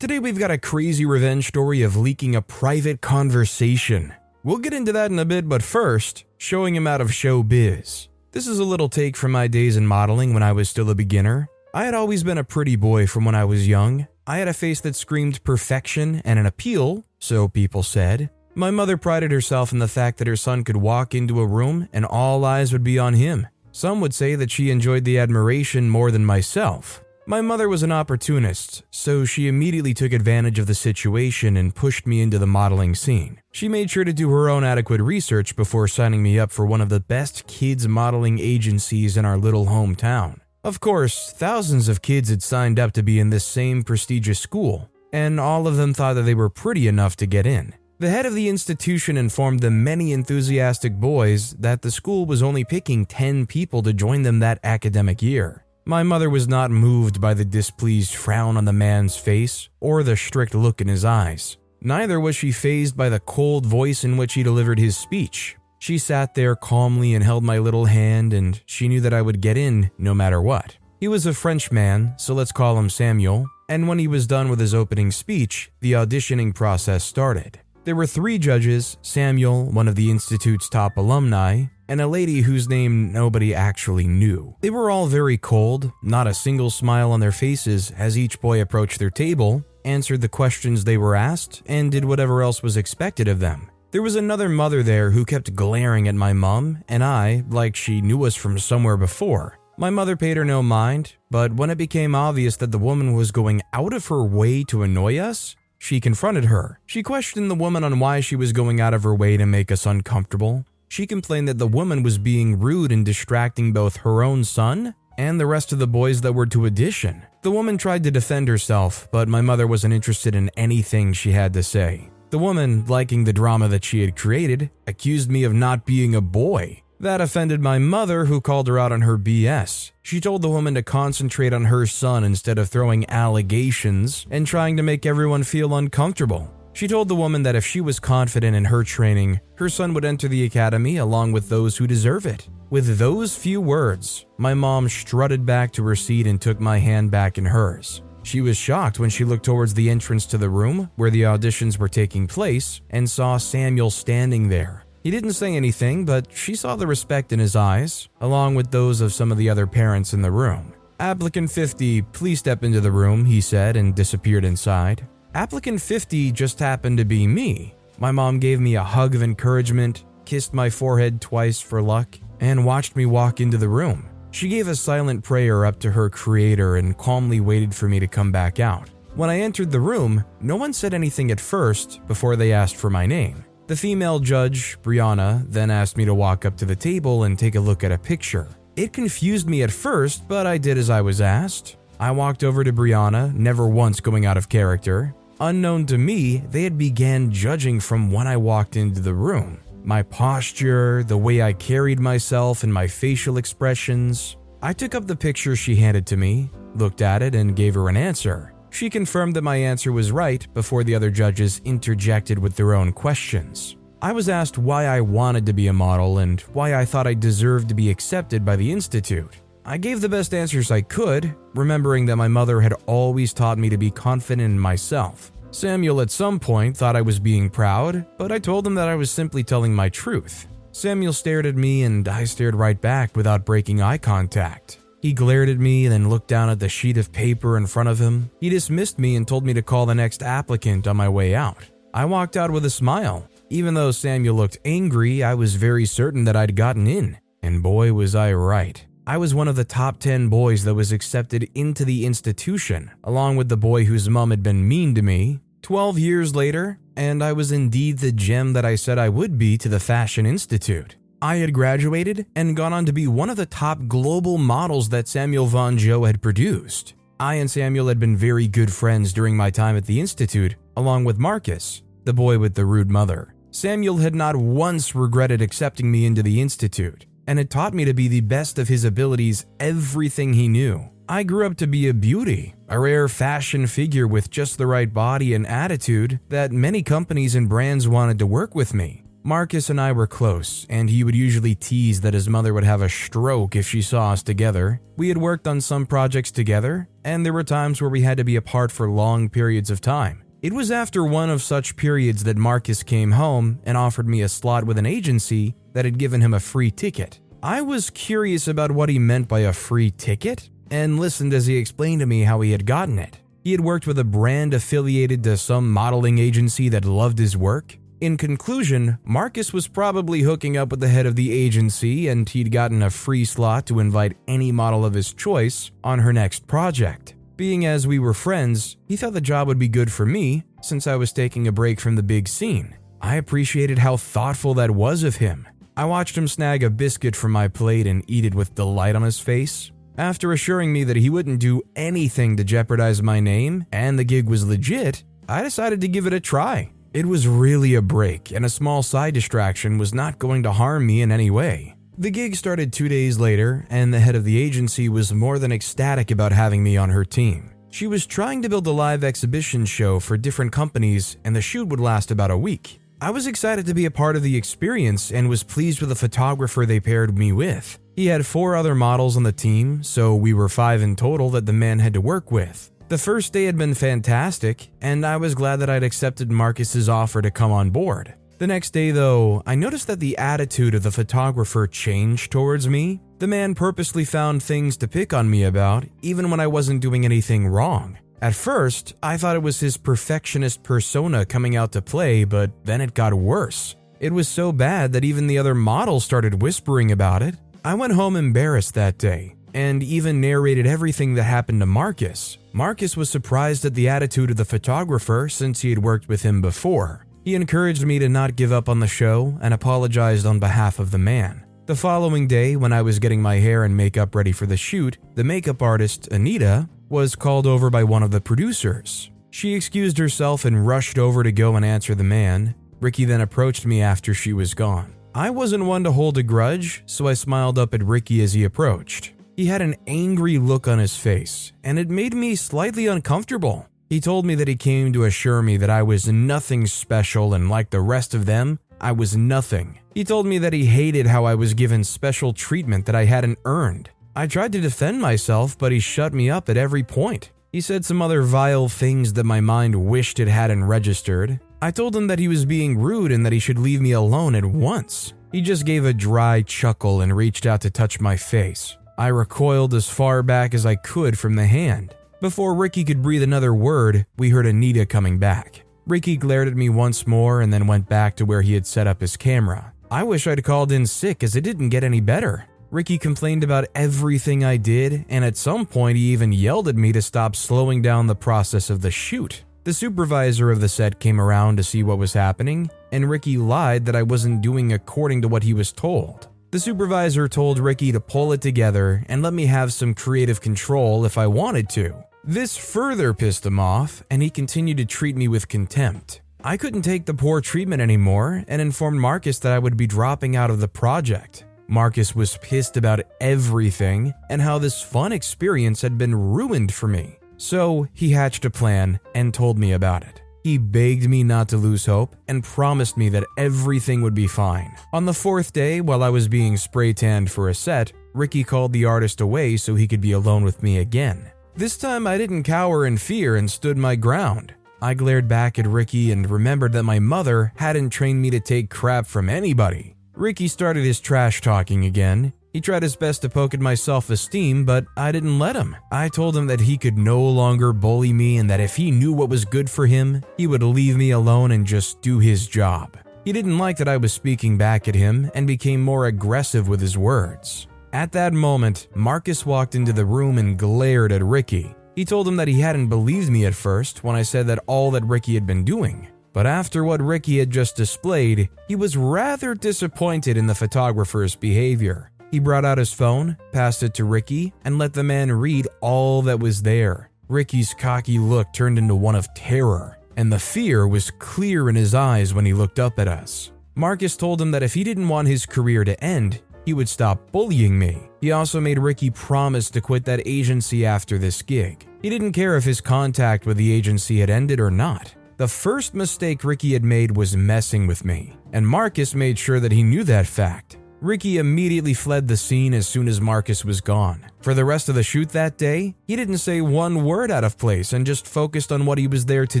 Today we've got a crazy revenge story of leaking a private conversation. We'll get into that in a bit, but first, showing him out of showbiz. This is a little take from my days in modeling when I was still a beginner. I had always been a pretty boy from when I was young. I had a face that screamed perfection and an appeal, so people said. My mother prided herself in the fact that her son could walk into a room and all eyes would be on him. Some would say that she enjoyed the admiration more than myself. My mother was an opportunist, so she immediately took advantage of the situation and pushed me into the modeling scene. She made sure to do her own adequate research before signing me up for one of the best kids modeling agencies in our little hometown. Of course, thousands of kids had signed up to be in this same prestigious school, and all of them thought that they were pretty enough to get in. The head of the institution informed the many enthusiastic boys that the school was only picking 10 people to join them that academic year. My mother was not moved by the displeased frown on the man's face or the strict look in his eyes. Neither was she fazed by the cold voice in which he delivered his speech. She sat there calmly and held my little hand, and she knew that I would get in no matter what. He was a French man, so let's call him Samuel, and when he was done with his opening speech, the auditioning process started. There were three judges Samuel, one of the Institute's top alumni, and a lady whose name nobody actually knew. They were all very cold, not a single smile on their faces as each boy approached their table, answered the questions they were asked, and did whatever else was expected of them. There was another mother there who kept glaring at my mum and I like she knew us from somewhere before. My mother paid her no mind, but when it became obvious that the woman was going out of her way to annoy us, she confronted her. She questioned the woman on why she was going out of her way to make us uncomfortable. She complained that the woman was being rude and distracting both her own son and the rest of the boys that were to audition. The woman tried to defend herself, but my mother wasn't interested in anything she had to say. The woman, liking the drama that she had created, accused me of not being a boy. That offended my mother, who called her out on her BS. She told the woman to concentrate on her son instead of throwing allegations and trying to make everyone feel uncomfortable. She told the woman that if she was confident in her training, her son would enter the academy along with those who deserve it. With those few words, my mom strutted back to her seat and took my hand back in hers. She was shocked when she looked towards the entrance to the room where the auditions were taking place and saw Samuel standing there. He didn't say anything, but she saw the respect in his eyes, along with those of some of the other parents in the room. Applicant 50, please step into the room, he said and disappeared inside. Applicant 50 just happened to be me. My mom gave me a hug of encouragement, kissed my forehead twice for luck, and watched me walk into the room. She gave a silent prayer up to her creator and calmly waited for me to come back out. When I entered the room, no one said anything at first before they asked for my name. The female judge, Brianna, then asked me to walk up to the table and take a look at a picture. It confused me at first, but I did as I was asked. I walked over to Brianna, never once going out of character. Unknown to me, they had began judging from when I walked into the room. My posture, the way I carried myself, and my facial expressions. I took up the picture she handed to me, looked at it, and gave her an answer. She confirmed that my answer was right before the other judges interjected with their own questions. I was asked why I wanted to be a model and why I thought I deserved to be accepted by the Institute. I gave the best answers I could, remembering that my mother had always taught me to be confident in myself. Samuel at some point thought I was being proud, but I told him that I was simply telling my truth. Samuel stared at me and I stared right back without breaking eye contact. He glared at me, and then looked down at the sheet of paper in front of him. He dismissed me and told me to call the next applicant on my way out. I walked out with a smile. Even though Samuel looked angry, I was very certain that I'd gotten in. And boy, was I right. I was one of the top 10 boys that was accepted into the institution, along with the boy whose mom had been mean to me. 12 years later, and I was indeed the gem that I said I would be to the Fashion Institute. I had graduated and gone on to be one of the top global models that Samuel Von Joe had produced. I and Samuel had been very good friends during my time at the Institute, along with Marcus, the boy with the rude mother. Samuel had not once regretted accepting me into the Institute, and it taught me to be the best of his abilities everything he knew. I grew up to be a beauty, a rare fashion figure with just the right body and attitude that many companies and brands wanted to work with me. Marcus and I were close, and he would usually tease that his mother would have a stroke if she saw us together. We had worked on some projects together, and there were times where we had to be apart for long periods of time. It was after one of such periods that Marcus came home and offered me a slot with an agency that had given him a free ticket. I was curious about what he meant by a free ticket, and listened as he explained to me how he had gotten it. He had worked with a brand affiliated to some modeling agency that loved his work. In conclusion, Marcus was probably hooking up with the head of the agency and he'd gotten a free slot to invite any model of his choice on her next project. Being as we were friends, he thought the job would be good for me since I was taking a break from the big scene. I appreciated how thoughtful that was of him. I watched him snag a biscuit from my plate and eat it with delight on his face, after assuring me that he wouldn't do anything to jeopardize my name and the gig was legit, I decided to give it a try. It was really a break, and a small side distraction was not going to harm me in any way. The gig started two days later, and the head of the agency was more than ecstatic about having me on her team. She was trying to build a live exhibition show for different companies, and the shoot would last about a week. I was excited to be a part of the experience and was pleased with the photographer they paired me with. He had four other models on the team, so we were five in total that the man had to work with. The first day had been fantastic, and I was glad that I'd accepted Marcus's offer to come on board. The next day, though, I noticed that the attitude of the photographer changed towards me. The man purposely found things to pick on me about, even when I wasn't doing anything wrong. At first, I thought it was his perfectionist persona coming out to play, but then it got worse. It was so bad that even the other models started whispering about it. I went home embarrassed that day and even narrated everything that happened to Marcus. Marcus was surprised at the attitude of the photographer since he had worked with him before. He encouraged me to not give up on the show and apologized on behalf of the man. The following day, when I was getting my hair and makeup ready for the shoot, the makeup artist, Anita, was called over by one of the producers. She excused herself and rushed over to go and answer the man. Ricky then approached me after she was gone. I wasn't one to hold a grudge, so I smiled up at Ricky as he approached. He had an angry look on his face, and it made me slightly uncomfortable. He told me that he came to assure me that I was nothing special and like the rest of them, I was nothing. He told me that he hated how I was given special treatment that I hadn't earned. I tried to defend myself, but he shut me up at every point. He said some other vile things that my mind wished it hadn't registered, I told him that he was being rude and that he should leave me alone at once. He just gave a dry chuckle and reached out to touch my face. I recoiled as far back as I could from the hand. Before Ricky could breathe another word, we heard Anita coming back. Ricky glared at me once more and then went back to where he had set up his camera. I wish I'd called in sick as it didn't get any better. Ricky complained about everything I did, and at some point he even yelled at me to stop slowing down the process of the shoot. The supervisor of the set came around to see what was happening, and Ricky lied that I wasn't doing according to what he was told. The supervisor told Ricky to pull it together and let me have some creative control if I wanted to. This further pissed him off, and he continued to treat me with contempt. I couldn't take the poor treatment anymore and informed Marcus that I would be dropping out of the project. Marcus was pissed about everything and how this fun experience had been ruined for me. So he hatched a plan and told me about it. He begged me not to lose hope and promised me that everything would be fine. On the fourth day, while I was being spray tanned for a set, Ricky called the artist away so he could be alone with me again. This time I didn't cower in fear and stood my ground. I glared back at Ricky and remembered that my mother hadn't trained me to take crap from anybody. Ricky started his trash talking again, he tried his best to poke at my self esteem, but I didn't let him. I told him that he could no longer bully me and that if he knew what was good for him, he would leave me alone and just do his job. He didn't like that I was speaking back at him and became more aggressive with his words. At that moment, Marcus walked into the room and glared at Ricky. He told him that he hadn't believed me at first when I said that all that Ricky had been doing. But after what Ricky had just displayed, he was rather disappointed in the photographer's behavior. He brought out his phone, passed it to Ricky, and let the man read all that was there. Ricky's cocky look turned into one of terror, and the fear was clear in his eyes when he looked up at us. Marcus told him that if he didn't want his career to end, he would stop bullying me. He also made Ricky promise to quit that agency after this gig. He didn't care if his contact with the agency had ended or not. The first mistake Ricky had made was messing with me, and Marcus made sure that he knew that fact. Ricky immediately fled the scene as soon as Marcus was gone. For the rest of the shoot that day, he didn't say one word out of place and just focused on what he was there to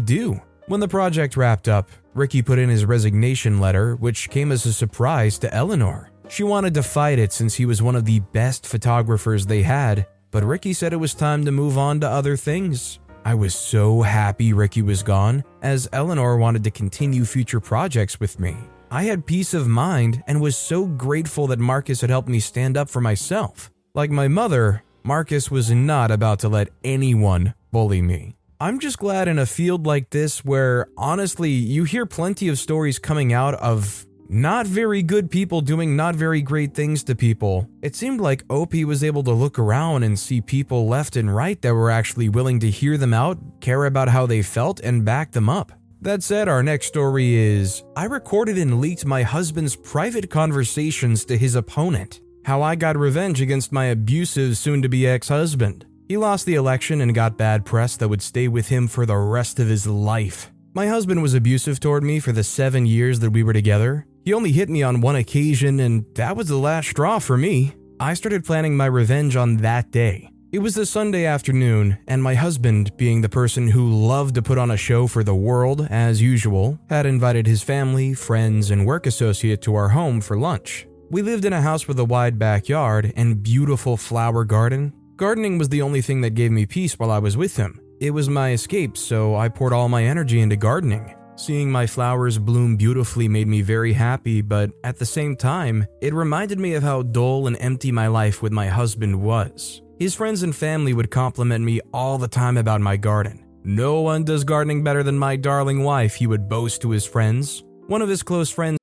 do. When the project wrapped up, Ricky put in his resignation letter, which came as a surprise to Eleanor. She wanted to fight it since he was one of the best photographers they had, but Ricky said it was time to move on to other things. I was so happy Ricky was gone, as Eleanor wanted to continue future projects with me. I had peace of mind and was so grateful that Marcus had helped me stand up for myself. Like my mother, Marcus was not about to let anyone bully me. I'm just glad in a field like this where honestly you hear plenty of stories coming out of not very good people doing not very great things to people. It seemed like OP was able to look around and see people left and right that were actually willing to hear them out, care about how they felt, and back them up. That said, our next story is I recorded and leaked my husband's private conversations to his opponent. How I got revenge against my abusive soon to be ex husband. He lost the election and got bad press that would stay with him for the rest of his life. My husband was abusive toward me for the seven years that we were together. He only hit me on one occasion, and that was the last straw for me. I started planning my revenge on that day. It was a Sunday afternoon, and my husband, being the person who loved to put on a show for the world, as usual, had invited his family, friends, and work associate to our home for lunch. We lived in a house with a wide backyard and beautiful flower garden. Gardening was the only thing that gave me peace while I was with him. It was my escape, so I poured all my energy into gardening. Seeing my flowers bloom beautifully made me very happy, but at the same time, it reminded me of how dull and empty my life with my husband was. His friends and family would compliment me all the time about my garden. No one does gardening better than my darling wife, he would boast to his friends. One of his close friends.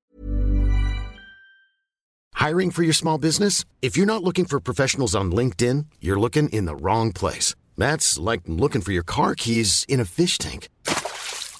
Hiring for your small business? If you're not looking for professionals on LinkedIn, you're looking in the wrong place. That's like looking for your car keys in a fish tank.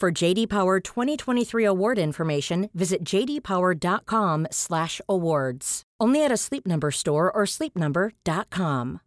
For JD Power 2023 award information, visit jdpower.com/awards. Only at a Sleep Number store or sleepnumber.com.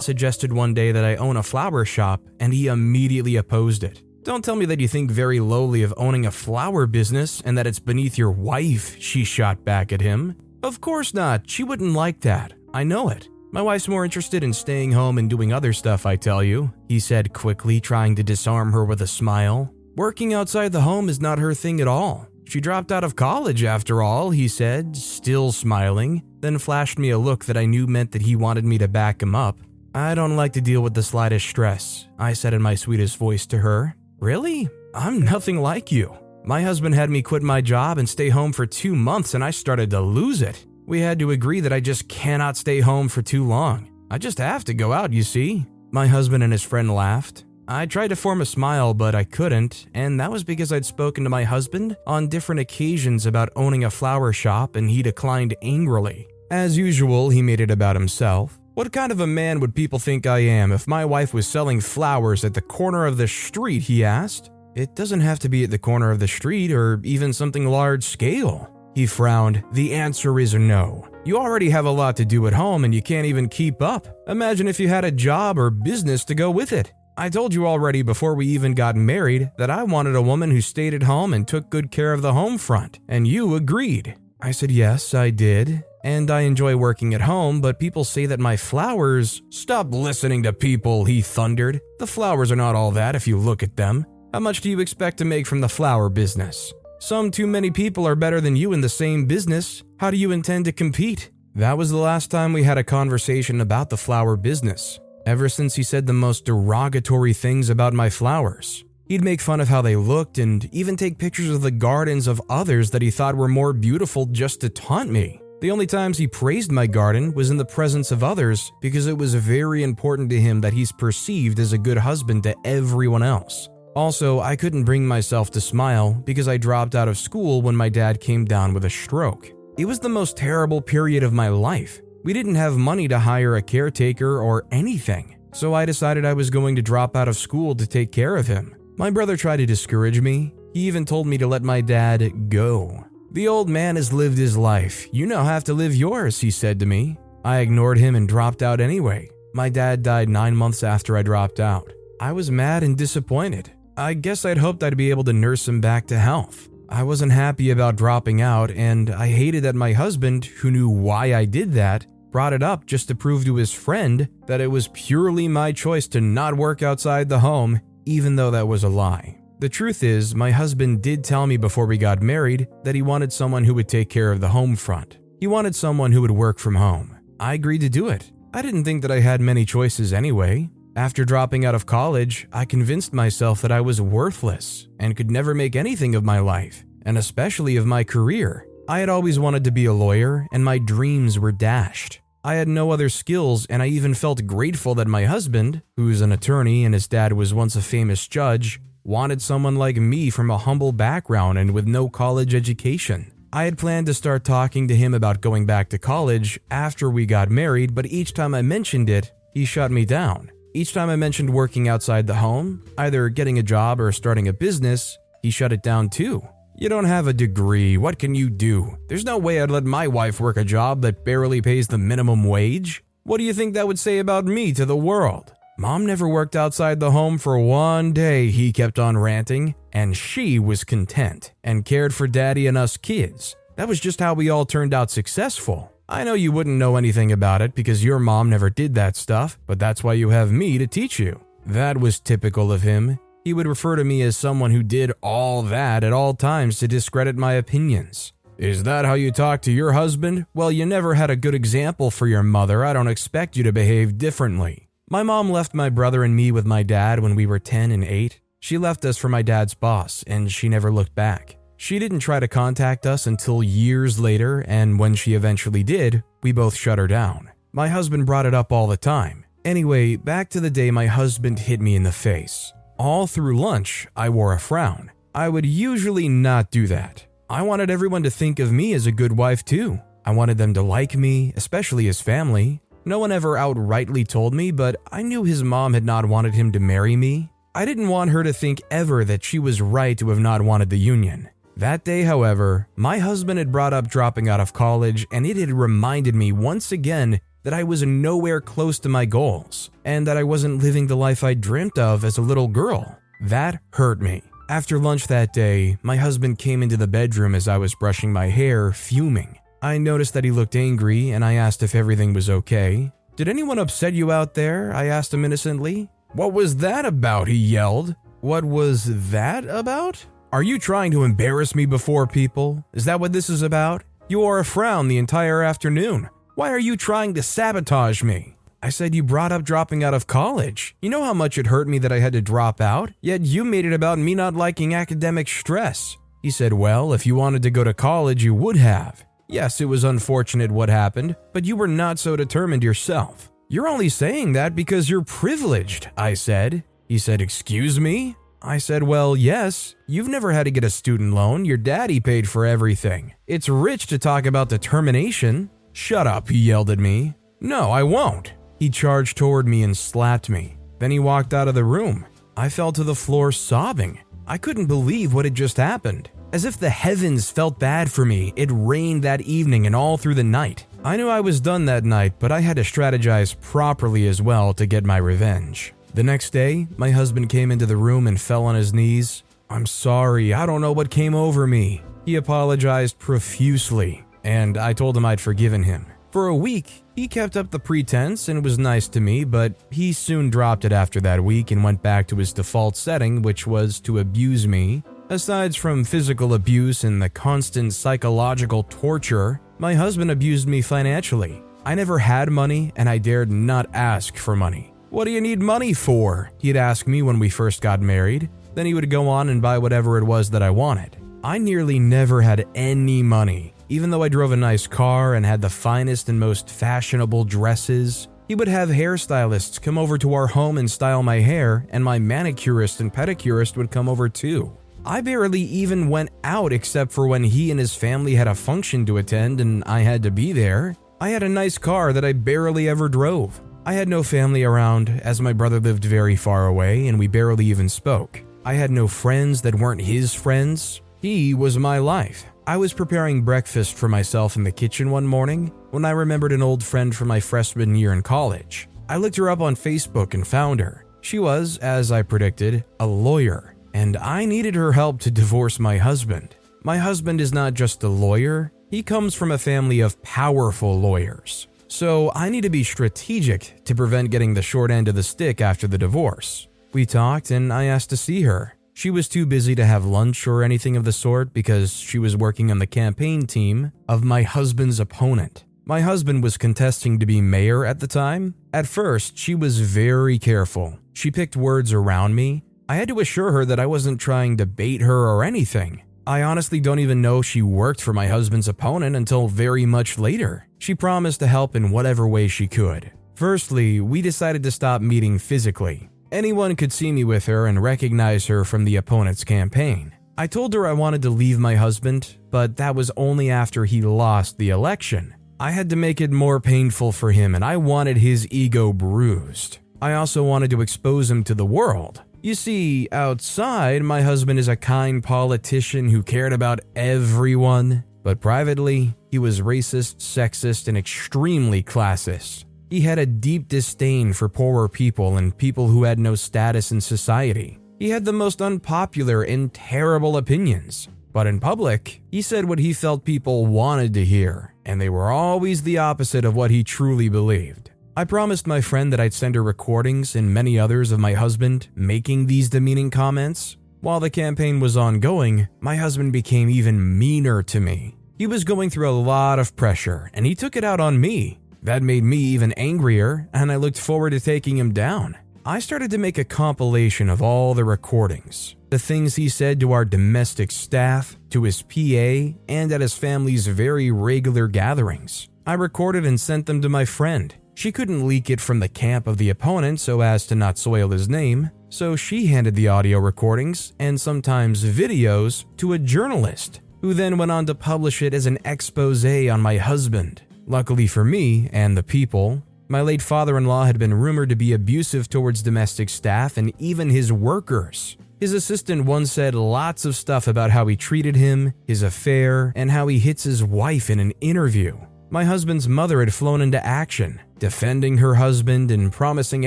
suggested one day that I own a flower shop, and he immediately opposed it. Don't tell me that you think very lowly of owning a flower business and that it's beneath your wife, she shot back at him. Of course not, she wouldn't like that. I know it. My wife's more interested in staying home and doing other stuff, I tell you, he said quickly, trying to disarm her with a smile. Working outside the home is not her thing at all. She dropped out of college after all, he said, still smiling, then flashed me a look that I knew meant that he wanted me to back him up. I don't like to deal with the slightest stress, I said in my sweetest voice to her. Really? I'm nothing like you. My husband had me quit my job and stay home for two months, and I started to lose it. We had to agree that I just cannot stay home for too long. I just have to go out, you see. My husband and his friend laughed. I tried to form a smile, but I couldn't, and that was because I'd spoken to my husband on different occasions about owning a flower shop, and he declined angrily. As usual, he made it about himself. What kind of a man would people think I am if my wife was selling flowers at the corner of the street? He asked. It doesn't have to be at the corner of the street or even something large scale. He frowned. The answer is no. You already have a lot to do at home and you can't even keep up. Imagine if you had a job or business to go with it. I told you already before we even got married that I wanted a woman who stayed at home and took good care of the home front, and you agreed. I said, Yes, I did. And I enjoy working at home, but people say that my flowers. Stop listening to people, he thundered. The flowers are not all that if you look at them. How much do you expect to make from the flower business? Some too many people are better than you in the same business. How do you intend to compete? That was the last time we had a conversation about the flower business. Ever since he said the most derogatory things about my flowers. He'd make fun of how they looked and even take pictures of the gardens of others that he thought were more beautiful just to taunt me. The only times he praised my garden was in the presence of others because it was very important to him that he's perceived as a good husband to everyone else. Also, I couldn't bring myself to smile because I dropped out of school when my dad came down with a stroke. It was the most terrible period of my life. We didn't have money to hire a caretaker or anything, so I decided I was going to drop out of school to take care of him. My brother tried to discourage me. He even told me to let my dad go. The old man has lived his life. You now have to live yours, he said to me. I ignored him and dropped out anyway. My dad died nine months after I dropped out. I was mad and disappointed. I guess I'd hoped I'd be able to nurse him back to health. I wasn't happy about dropping out, and I hated that my husband, who knew why I did that, brought it up just to prove to his friend that it was purely my choice to not work outside the home, even though that was a lie. The truth is, my husband did tell me before we got married that he wanted someone who would take care of the home front. He wanted someone who would work from home. I agreed to do it. I didn't think that I had many choices anyway. After dropping out of college, I convinced myself that I was worthless and could never make anything of my life, and especially of my career. I had always wanted to be a lawyer, and my dreams were dashed. I had no other skills, and I even felt grateful that my husband, who's an attorney and his dad was once a famous judge, wanted someone like me from a humble background and with no college education. I had planned to start talking to him about going back to college after we got married, but each time I mentioned it, he shut me down. Each time I mentioned working outside the home, either getting a job or starting a business, he shut it down too. You don't have a degree, what can you do? There's no way I'd let my wife work a job that barely pays the minimum wage. What do you think that would say about me to the world? Mom never worked outside the home for one day, he kept on ranting, and she was content and cared for daddy and us kids. That was just how we all turned out successful. I know you wouldn't know anything about it because your mom never did that stuff, but that's why you have me to teach you. That was typical of him. He would refer to me as someone who did all that at all times to discredit my opinions. Is that how you talk to your husband? Well, you never had a good example for your mother. I don't expect you to behave differently. My mom left my brother and me with my dad when we were 10 and 8. She left us for my dad's boss, and she never looked back. She didn't try to contact us until years later, and when she eventually did, we both shut her down. My husband brought it up all the time. Anyway, back to the day my husband hit me in the face. All through lunch, I wore a frown. I would usually not do that. I wanted everyone to think of me as a good wife, too. I wanted them to like me, especially his family. No one ever outrightly told me, but I knew his mom had not wanted him to marry me. I didn't want her to think ever that she was right to have not wanted the union. That day, however, my husband had brought up dropping out of college, and it had reminded me once again that I was nowhere close to my goals, and that I wasn't living the life I dreamt of as a little girl. That hurt me. After lunch that day, my husband came into the bedroom as I was brushing my hair, fuming. I noticed that he looked angry and I asked if everything was okay. Did anyone upset you out there? I asked him innocently. What was that about? He yelled. What was that about? Are you trying to embarrass me before people? Is that what this is about? You wore a frown the entire afternoon. Why are you trying to sabotage me? I said you brought up dropping out of college. You know how much it hurt me that I had to drop out? Yet you made it about me not liking academic stress. He said, Well, if you wanted to go to college, you would have. Yes, it was unfortunate what happened, but you were not so determined yourself. You're only saying that because you're privileged, I said. He said, Excuse me? I said, Well, yes. You've never had to get a student loan. Your daddy paid for everything. It's rich to talk about determination. Shut up, he yelled at me. No, I won't. He charged toward me and slapped me. Then he walked out of the room. I fell to the floor sobbing. I couldn't believe what had just happened. As if the heavens felt bad for me, it rained that evening and all through the night. I knew I was done that night, but I had to strategize properly as well to get my revenge. The next day, my husband came into the room and fell on his knees. I'm sorry, I don't know what came over me. He apologized profusely. and I told him I'd forgiven him. For a week, he kept up the pretense and was nice to me, but he soon dropped it after that week and went back to his default setting, which was to abuse me. Aside from physical abuse and the constant psychological torture, my husband abused me financially. I never had money and I dared not ask for money. What do you need money for? He'd ask me when we first got married. Then he would go on and buy whatever it was that I wanted. I nearly never had any money. Even though I drove a nice car and had the finest and most fashionable dresses, he would have hairstylists come over to our home and style my hair, and my manicurist and pedicurist would come over too. I barely even went out except for when he and his family had a function to attend and I had to be there. I had a nice car that I barely ever drove. I had no family around as my brother lived very far away and we barely even spoke. I had no friends that weren't his friends. He was my life. I was preparing breakfast for myself in the kitchen one morning when I remembered an old friend from my freshman year in college. I looked her up on Facebook and found her. She was, as I predicted, a lawyer, and I needed her help to divorce my husband. My husband is not just a lawyer, he comes from a family of powerful lawyers. So I need to be strategic to prevent getting the short end of the stick after the divorce. We talked and I asked to see her. She was too busy to have lunch or anything of the sort because she was working on the campaign team of my husband's opponent. My husband was contesting to be mayor at the time. At first, she was very careful. She picked words around me. I had to assure her that I wasn't trying to bait her or anything. I honestly don't even know she worked for my husband's opponent until very much later. She promised to help in whatever way she could. Firstly, we decided to stop meeting physically. Anyone could see me with her and recognize her from the opponent's campaign. I told her I wanted to leave my husband, but that was only after he lost the election. I had to make it more painful for him, and I wanted his ego bruised. I also wanted to expose him to the world. You see, outside, my husband is a kind politician who cared about everyone, but privately, he was racist, sexist, and extremely classist. He had a deep disdain for poorer people and people who had no status in society. He had the most unpopular and terrible opinions. But in public, he said what he felt people wanted to hear, and they were always the opposite of what he truly believed. I promised my friend that I'd send her recordings and many others of my husband making these demeaning comments. While the campaign was ongoing, my husband became even meaner to me. He was going through a lot of pressure, and he took it out on me. That made me even angrier, and I looked forward to taking him down. I started to make a compilation of all the recordings, the things he said to our domestic staff, to his PA, and at his family's very regular gatherings. I recorded and sent them to my friend. She couldn't leak it from the camp of the opponent so as to not soil his name, so she handed the audio recordings and sometimes videos to a journalist, who then went on to publish it as an expose on my husband. Luckily for me and the people, my late father in law had been rumored to be abusive towards domestic staff and even his workers. His assistant once said lots of stuff about how he treated him, his affair, and how he hits his wife in an interview. My husband's mother had flown into action, defending her husband and promising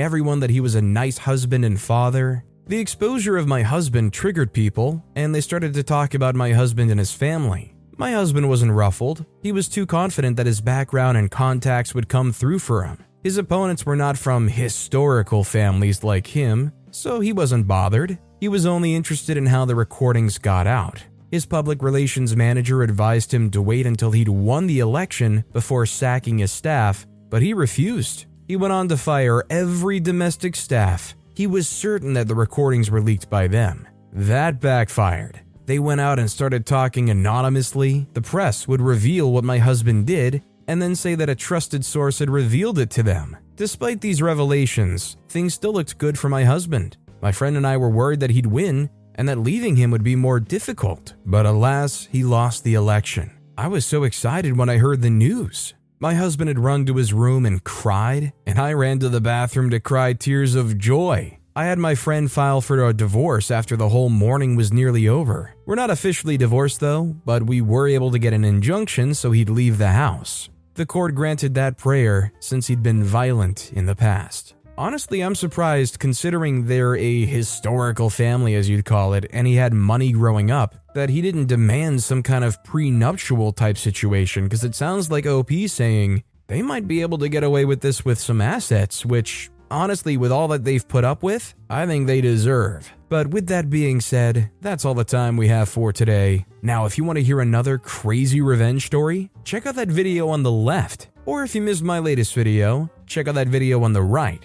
everyone that he was a nice husband and father. The exposure of my husband triggered people, and they started to talk about my husband and his family. My husband wasn't ruffled. He was too confident that his background and contacts would come through for him. His opponents were not from historical families like him, so he wasn't bothered. He was only interested in how the recordings got out. His public relations manager advised him to wait until he'd won the election before sacking his staff, but he refused. He went on to fire every domestic staff. He was certain that the recordings were leaked by them. That backfired. They went out and started talking anonymously. The press would reveal what my husband did and then say that a trusted source had revealed it to them. Despite these revelations, things still looked good for my husband. My friend and I were worried that he'd win and that leaving him would be more difficult. But alas, he lost the election. I was so excited when I heard the news. My husband had run to his room and cried, and I ran to the bathroom to cry tears of joy. I had my friend file for a divorce after the whole morning was nearly over. We're not officially divorced though, but we were able to get an injunction so he'd leave the house. The court granted that prayer since he'd been violent in the past. Honestly, I'm surprised considering they're a historical family, as you'd call it, and he had money growing up, that he didn't demand some kind of prenuptial type situation, because it sounds like OP saying they might be able to get away with this with some assets, which, honestly, with all that they've put up with, I think they deserve. But with that being said, that's all the time we have for today. Now, if you want to hear another crazy revenge story, check out that video on the left. Or if you missed my latest video, check out that video on the right.